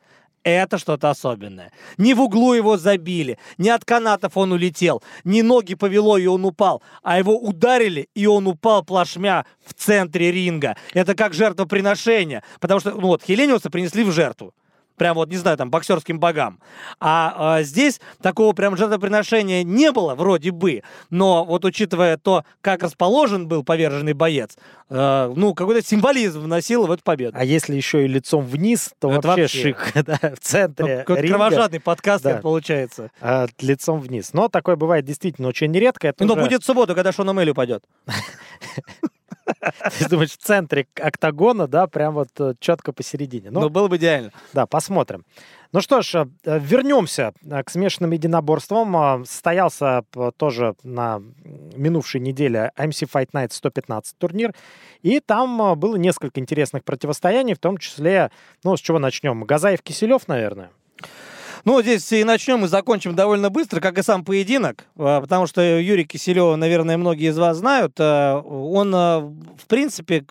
это что-то особенное. Не в углу его забили, не от канатов он улетел, не ноги повело и он упал, а его ударили, и он упал плашмя в центре ринга. Это как жертвоприношение, потому что ну вот Хелениуса принесли в жертву прям вот, не знаю, там, боксерским богам. А, а здесь такого прям жертвоприношения не было, вроде бы, но вот учитывая то, как расположен был поверженный боец, э, ну, какой-то символизм вносил в эту победу. А если еще и лицом вниз, то Это вообще, вообще шик, <laughs> да, в центре ну, ринга. Кровожадный подкаст да. получается. А, лицом вниз. Но такое бывает действительно очень редко. Это Но уже... будет в субботу, когда Шона Мэлли упадет. <laughs> <laughs> Ты думаешь, в центре октагона, да, прям вот э, четко посередине. Ну, было бы идеально. Да, посмотрим. Ну что ж, э, вернемся э, к смешанным единоборствам. Состоялся тоже на минувшей неделе MC Fight Night 115 турнир. И там было несколько интересных противостояний, в том числе, ну, с чего начнем? Газаев-Киселев, наверное. Ну, здесь и начнем и закончим довольно быстро, как и сам поединок, а, потому что Юрий Киселева, наверное, многие из вас знают. А, он, а, в принципе,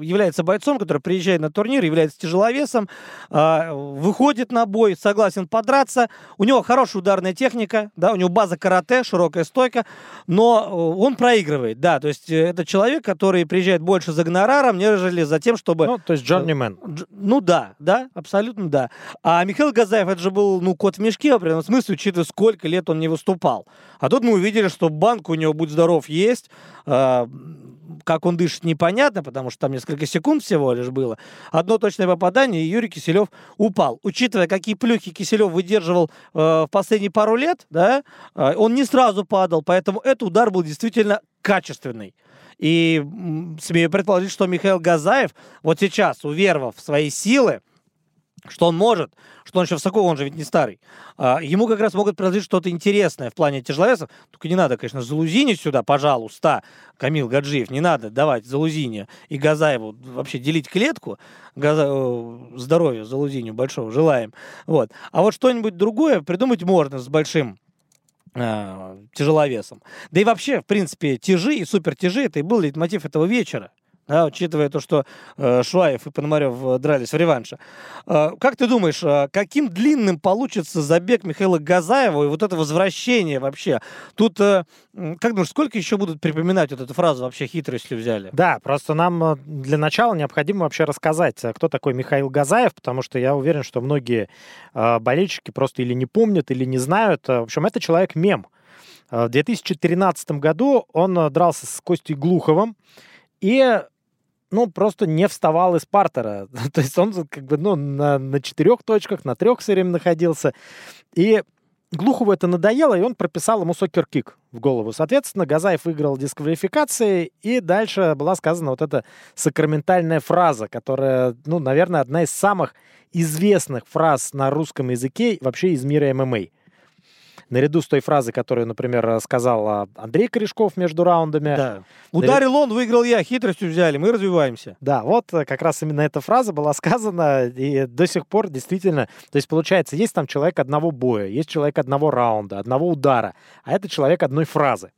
является бойцом, который приезжает на турнир, является тяжеловесом, выходит на бой, согласен подраться. У него хорошая ударная техника, да, у него база карате, широкая стойка, но он проигрывает, да, то есть э, это человек, который приезжает больше за гонораром, нежели за тем, чтобы... Ну, то есть Джонни Мэн. Ну да, да, абсолютно да. А Михаил Газаев, это же был, ну, кот в мешке в определенном смысле, учитывая, сколько лет он не выступал. А тут мы увидели, что банк у него, будь здоров, есть. Э, как он дышит, непонятно, потому что там несколько секунд всего лишь было. Одно точное попадание, и Юрий Киселев упал. Учитывая, какие плюхи Киселев выдерживал э, в последние пару лет, да, э, он не сразу падал, поэтому этот удар был действительно качественный. И смею предположить, что Михаил Газаев вот сейчас, уверовав в свои силы, что он может, что он еще высоко, он же ведь не старый. А, ему как раз могут предложить что-то интересное в плане тяжеловесов. Только не надо, конечно, Залузини сюда, пожалуйста, Камил Гаджиев, не надо давать Залузине и Газаеву вообще делить клетку. Газа... Здоровья Залузиню большого желаем. Вот. А вот что-нибудь другое придумать можно с большим э, тяжеловесом. Да и вообще, в принципе, тяжи и супертяжи, это и был лейтмотив этого вечера. Да, учитывая то, что э, Шуаев и Пономарев э, дрались в реванше. Э, как ты думаешь, э, каким длинным получится забег Михаила Газаева и вот это возвращение вообще? Тут, э, как думаешь, сколько еще будут припоминать вот эту фразу вообще хитростью взяли? Да, просто нам э, для начала необходимо вообще рассказать, кто такой Михаил Газаев, потому что я уверен, что многие э, болельщики просто или не помнят, или не знают. В общем, это человек-мем. В 2013 году он дрался с Костей Глуховым, и ну, просто не вставал из партера. <laughs> То есть он как бы, ну, на, на четырех точках, на трех все время находился. И Глухову это надоело, и он прописал ему сокер-кик в голову. Соответственно, Газаев выиграл дисквалификации, и дальше была сказана вот эта сакраментальная фраза, которая, ну, наверное, одна из самых известных фраз на русском языке вообще из мира ММА наряду с той фразой, которую, например, сказал Андрей Корешков между раундами. Да. Ударил он, выиграл я, хитростью взяли, мы развиваемся. Да, вот э, как раз именно эта фраза была <laughs> сказана, и до сих пор действительно, то есть получается, есть там человек одного боя, есть человек одного раунда, одного удара, а это человек одной фразы.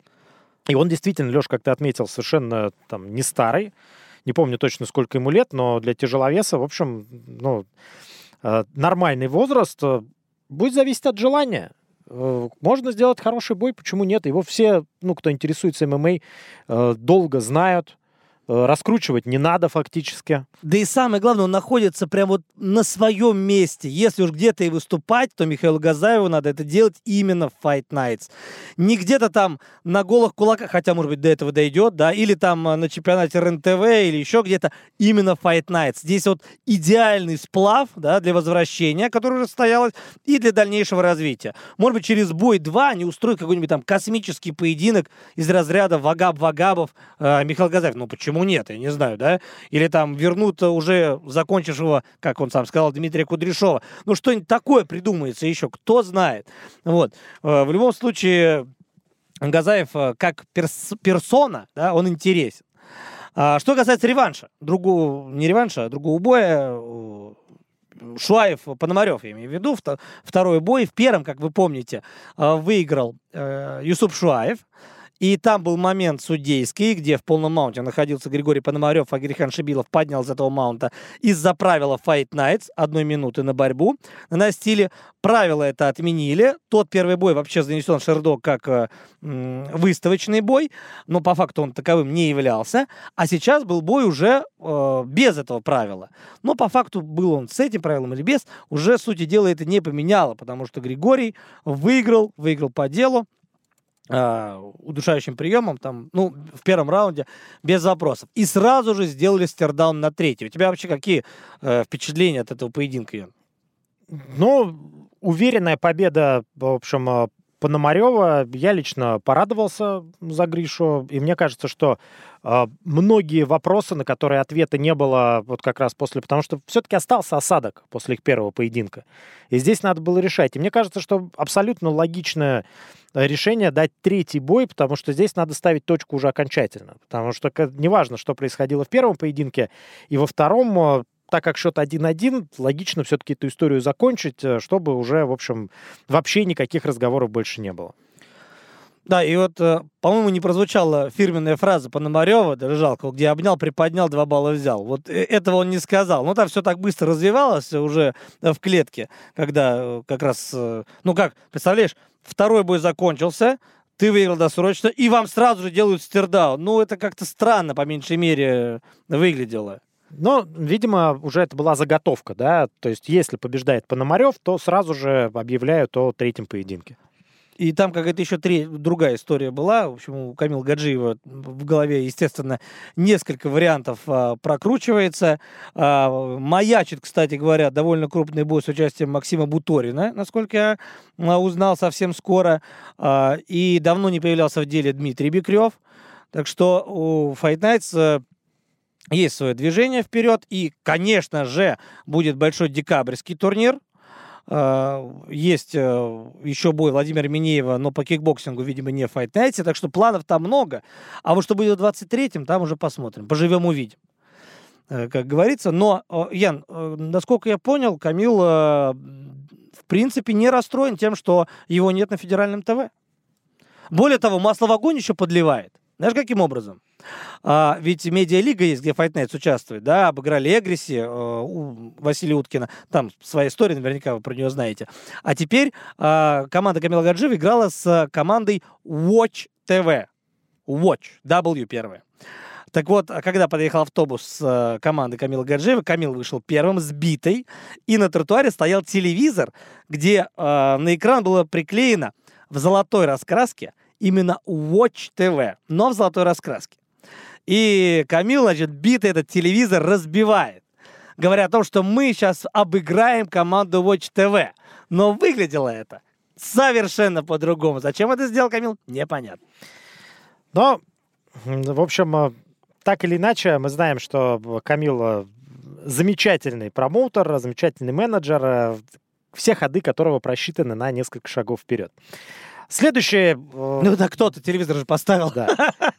И он действительно, Леш, как ты отметил, совершенно там не старый, не помню точно, сколько ему лет, но для тяжеловеса, в общем, ну, э, нормальный возраст э, будет зависеть от желания. Э, можно сделать хороший бой, почему нет? Его все, ну, кто интересуется ММА, э, долго знают. Э, раскручивать не надо фактически. Да и самое главное, он находится прямо вот на своем месте. Если уж где-то и выступать, то Михаилу Газаеву надо это делать именно в Fight Nights. Не где-то там на голых кулаках, хотя, может быть, до этого дойдет, да, или там э, на чемпионате РНТВ, или еще где-то, именно Fight Nights. Здесь вот идеальный сплав, да, для возвращения, который уже состоялось, и для дальнейшего развития. Может быть, через бой 2 они устроят какой-нибудь там космический поединок из разряда Вагаб-Вагабов э, Михаил Газаев. Ну, почему почему нет, я не знаю, да? Или там вернут уже закончившего, как он сам сказал, Дмитрия Кудряшова. Ну, что-нибудь такое придумается еще, кто знает. Вот. Э, в любом случае, Газаев э, как перс персона, да, он интересен. А, что касается реванша, другого, не реванша, а другого боя, э, Шуаев, Пономарев, я имею в виду, второй бой. В первом, как вы помните, выиграл Юсуп Шуаев. И там был момент судейский, где в полном маунте находился Григорий Пономарев, а Грихан Шибилов поднял с этого маунта из-за правила Fight Nights одной минуты на борьбу. На стиле правила это отменили. Тот первый бой вообще занесен Шердо как э, выставочный бой, но по факту он таковым не являлся. А сейчас был бой уже э, без этого правила. Но по факту был он с этим правилом или без, уже сути дела это не поменяло, потому что Григорий выиграл, выиграл по делу э, удушающим приемом, там, ну, в первом раунде, без вопросов. И сразу же сделали стердаун на третий. У тебя вообще какие э, впечатления от этого поединка? Ну, уверенная победа, в общем, а, Пономарева. Я лично порадовался за Гришу. И мне кажется, что э, многие вопросы, на которые ответа не было вот как раз после... Потому что все-таки остался осадок после их первого поединка. И здесь надо было решать. И мне кажется, что абсолютно логичное решение дать третий бой, потому что здесь надо ставить точку уже окончательно. Потому что неважно, что происходило в первом поединке, и во втором, э, так как счет 1-1, логично все-таки эту историю закончить, э, чтобы уже, в общем, вообще никаких разговоров больше не было. Да, и вот, э, по-моему, не прозвучала фирменная фраза Пономарева, даже жалко, где обнял, приподнял, два балла взял. Вот этого он не сказал. Ну, там все так быстро развивалось уже в клетке, когда как раз, ну как, представляешь, второй бой закончился, ты выиграл досрочно, и вам сразу же делают стердаун. Ну, это как-то странно, по меньшей мере, выглядело. Но, видимо, уже это была заготовка, да? То есть, если побеждает Пономарев, то сразу же объявляют о третьем поединке. И там какая-то еще три, другая история была. В общем, у Камила Гаджиева в голове, естественно, несколько вариантов а, прокручивается. А, маячит, кстати говоря, довольно крупный бой с участием Максима Буторина, насколько я а, узнал совсем скоро. А, и давно не появлялся в деле Дмитрий Бекрев. Так что у Fight Nights а, есть свое движение вперед. И, конечно же, будет большой декабрьский турнир – а, есть э, еще бой Владимира Минеева, но по кикбоксингу, видимо, не в Fight Nights, так что планов там много. А вот что будет в 23-м, там уже посмотрим. Поживем, увидим э, как говорится. Но, Ян, э, насколько я понял, Камил в принципе не расстроен тем, что его нет на федеральном ТВ. Более того, масло в огонь еще подливает. Знаешь, каким образом? А, ведь медиалига есть, где Fight Nights участвует, да, обыграли Эгриси э, у Василия Уткина, там своя история, наверняка вы про нее знаете. А теперь э, команда Камила Гаджиева играла с командой Watch TV. Watch, W первая. Так вот, а когда подъехал автобус с э, командой Камила Гаджиева, Камил вышел первым, сбитый, и на тротуаре стоял телевизор, где э, на экран было приклеено в золотой раскраске именно Watch TV, но в золотой раскраске. И Камил, значит, битый этот телевизор разбивает, говоря о том, что мы сейчас обыграем команду Watch TV. Но выглядело это совершенно по-другому. Зачем это сделал Камил, непонятно. Но, в общем, э, так или иначе, мы знаем, что Камил замечательный промоутер, замечательный менеджер, э, все ходы которого просчитаны на несколько шагов вперед. Следующий... Э, ну да, кто-то телевизор же поставил. Да.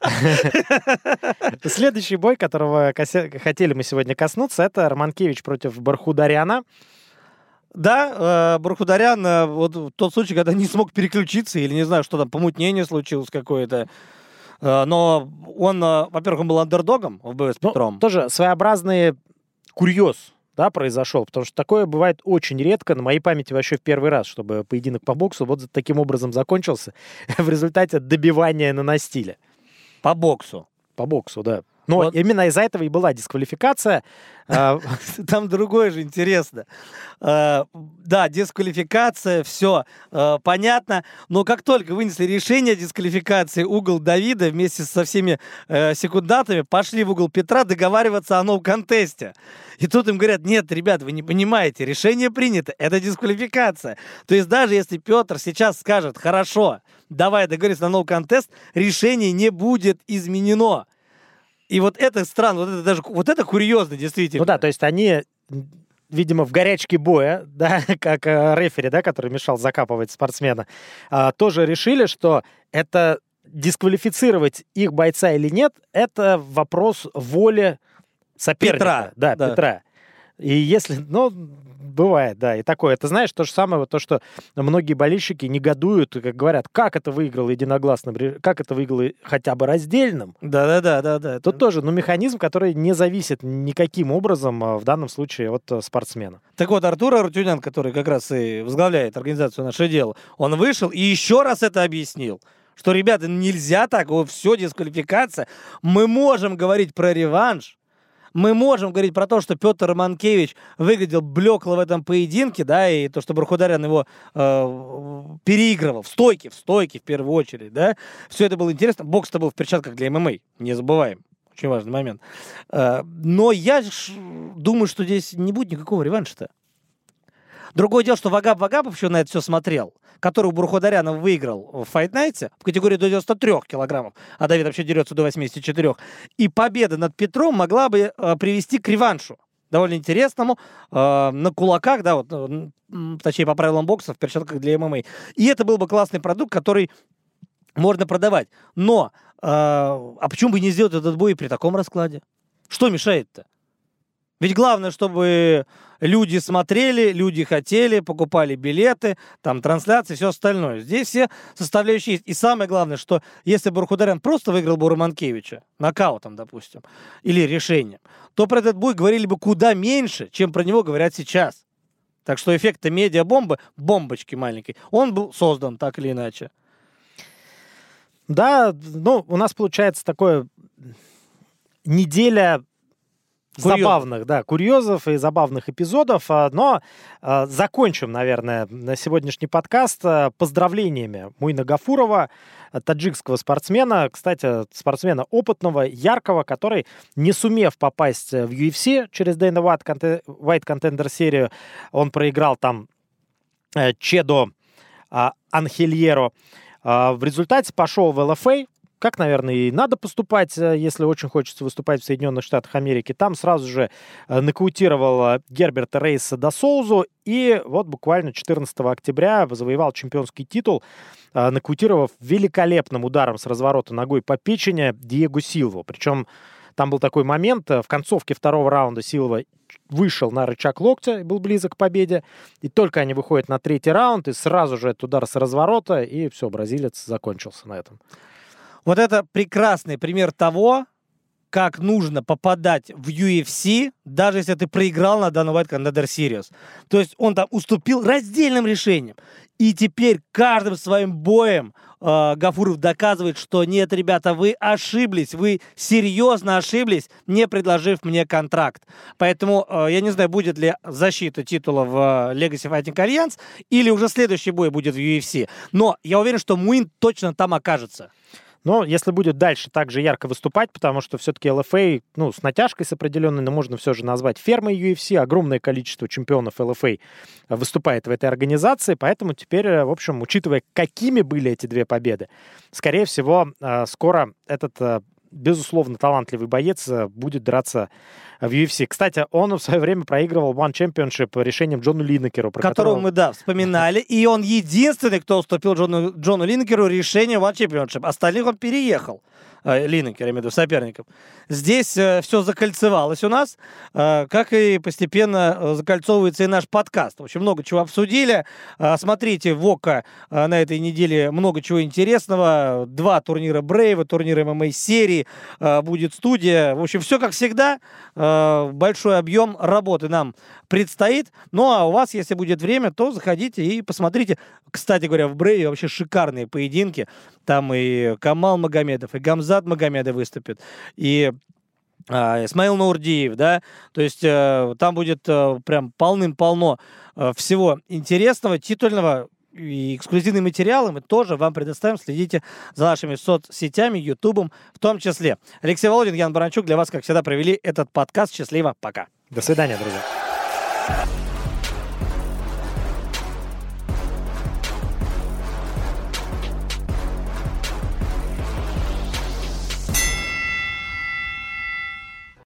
<laughs> Следующий бой, которого хотели мы сегодня коснуться, это Романкевич против Бархударяна. Да, э, Бархударян, вот тот случай, когда не смог переключиться, или не знаю, что там, помутнение случилось какое-то. Э, но он, э, во-первых, он был андердогом в бою с ну, Петром. тоже своеобразный курьез да, произошел, потому что такое бывает очень редко, на моей памяти вообще в первый раз, чтобы поединок по боксу вот таким образом закончился <laughs> в результате добивания на настиле. По боксу? По боксу, да. Но вот. именно из-за этого и была дисквалификация. <laughs> А, там другое же интересно. А, да, дисквалификация, все а, понятно. Но как только вынесли решение дисквалификации, угол Давида вместе со всеми э, секундантами пошли в угол Петра договариваться о новом контесте. И тут им говорят, нет, ребят, вы не понимаете, решение принято, это дисквалификация. То есть даже если Петр сейчас скажет, хорошо, давай договоримся на новый контест, решение не будет изменено. И вот это странно, вот это даже, вот это курьезно, действительно. Ну да, то есть они видимо, в горячке боя, <laughs> да, как э, рефери, да, который мешал закапывать спортсмена, а, тоже решили, что это дисквалифицировать их бойца или нет, это вопрос воли соперника. Петра. Да, да. Петра. И если, ну, бывает, да, и такое. Это знаешь, то же самое, вот то, что многие болельщики негодуют, как говорят, как это выиграл единогласным, как это выиграл хотя бы раздельным. Да-да-да. да, да. Тут тоже, ну, механизм, который не зависит никаким образом а, в данном случае от э, спортсмена. Так вот, Артур Арутюнян, который как раз и возглавляет организацию «Наше дело», он вышел и еще раз это объяснил что, ребята, нельзя так, все, дисквалификация. Мы можем говорить про реванш, мы можем говорить про то, что Петр Романкевич выглядел блекло в этом поединке, да, и то, что Бархударян его э, переигрывал в стойке, в стойке в первую очередь, да. Все это было интересно. Бокс-то был в перчатках для ММА, не забываем. Очень важный момент. Э, но я думаю, что здесь не будет никакого реванша-то. Другое дело, что Вагаб Вагабов еще на это все смотрел который у Бурходаряна выиграл в Night в категории до 93 килограммов, а Давид вообще дерется до 84. И победа над Петром могла бы э, привести к реваншу довольно интересному, э, на кулаках, да, вот, э, точнее, по правилам бокса, в перчатках для ММА. И это был бы классный продукт, который можно продавать. Но, э, а почему бы не сделать этот бой при таком раскладе? Что мешает-то? Ведь главное, чтобы люди смотрели, люди хотели, покупали билеты, там трансляции, все остальное. Здесь все составляющие есть. И самое главное, что если бы Рухударян просто выиграл бы Романкевича, нокаутом, допустим, или решением, то про этот бой говорили бы куда меньше, чем про него говорят сейчас. Так что эффект медиабомбы, бомбочки маленькой, он был создан так или иначе. Да, ну, у нас получается такое неделя Курьез. забавных, да, курьезов и забавных эпизодов. А, но э, закончим, наверное, на сегодняшний подкаст э, поздравлениями Муйна Гафурова, таджикского спортсмена, кстати, спортсмена опытного, яркого, который, не сумев попасть в UFC через Дэйна White Contender серию, он проиграл там э, Чедо э, Анхельеро. Э, в результате пошел в ЛФА, как, наверное, и надо поступать, э, если очень хочется выступать в Соединенных Штатах Америки. Там сразу же э, нокаутировал Герберта Рейса до Соузу и вот буквально 14 октября завоевал чемпионский титул, э, нокаутировав великолепным ударом с разворота ногой по печени Диего Силву. Причем там был такой момент, в концовке второго раунда Силва вышел на рычаг локтя был близок к победе. И только они выходят на третий раунд, и сразу же этот удар с разворота, и все, бразилец закончился на этом. Вот это прекрасный пример того, как нужно попадать в UFC, даже если ты проиграл на Dana White Contender Series. То есть он там уступил раздельным решением. И теперь каждым своим боем э, Гафуров доказывает, что нет, ребята, вы ошиблись, вы серьезно ошиблись, не предложив мне контракт. Поэтому э, я не знаю, будет ли защита титула в э, Legacy Fighting Alliance или уже следующий бой будет в UFC. Но я уверен, что Муин точно там окажется. Но если будет дальше так же ярко выступать, потому что все-таки LFA, ну, с натяжкой с определенной, но можно все же назвать фермой UFC, огромное количество чемпионов LFA выступает в этой организации, поэтому теперь, в общем, учитывая, какими были эти две победы, скорее всего, э, скоро этот э, безусловно, талантливый боец э, будет драться в UFC. Кстати, он в свое время проигрывал One Championship решением Джону Линнекеру. Которого, которого мы, да, вспоминали. И он единственный, кто уступил Джону, Джону Линнекеру решение One Championship. Остальных он переехал. Э, Линнекер, я имею в виду, соперников. Здесь э, все закольцевалось у нас, э, как и постепенно э, закольцовывается и наш подкаст. В общем, много чего обсудили. Э, смотрите в ОКО э, на этой неделе много чего интересного. Два турнира Брейва, турниры ММА-серии, э, будет студия. В общем, все как всегда. Э, большой объем работы нам предстоит. Ну, а у вас, если будет время, то заходите и посмотрите. Кстати говоря, в Брейве вообще шикарные поединки. Там и Камал Магомедов, и Гамзат Магомедов выступит, и а, Исмаил Наурдиев, да, то есть э, там будет э, прям полным-полно э, всего интересного, титульного, и эксклюзивные материалы мы тоже вам предоставим. Следите за нашими соцсетями, Ютубом в том числе. Алексей Володин, Ян Баранчук для вас, как всегда, провели этот подкаст. Счастливо, пока. До свидания, друзья.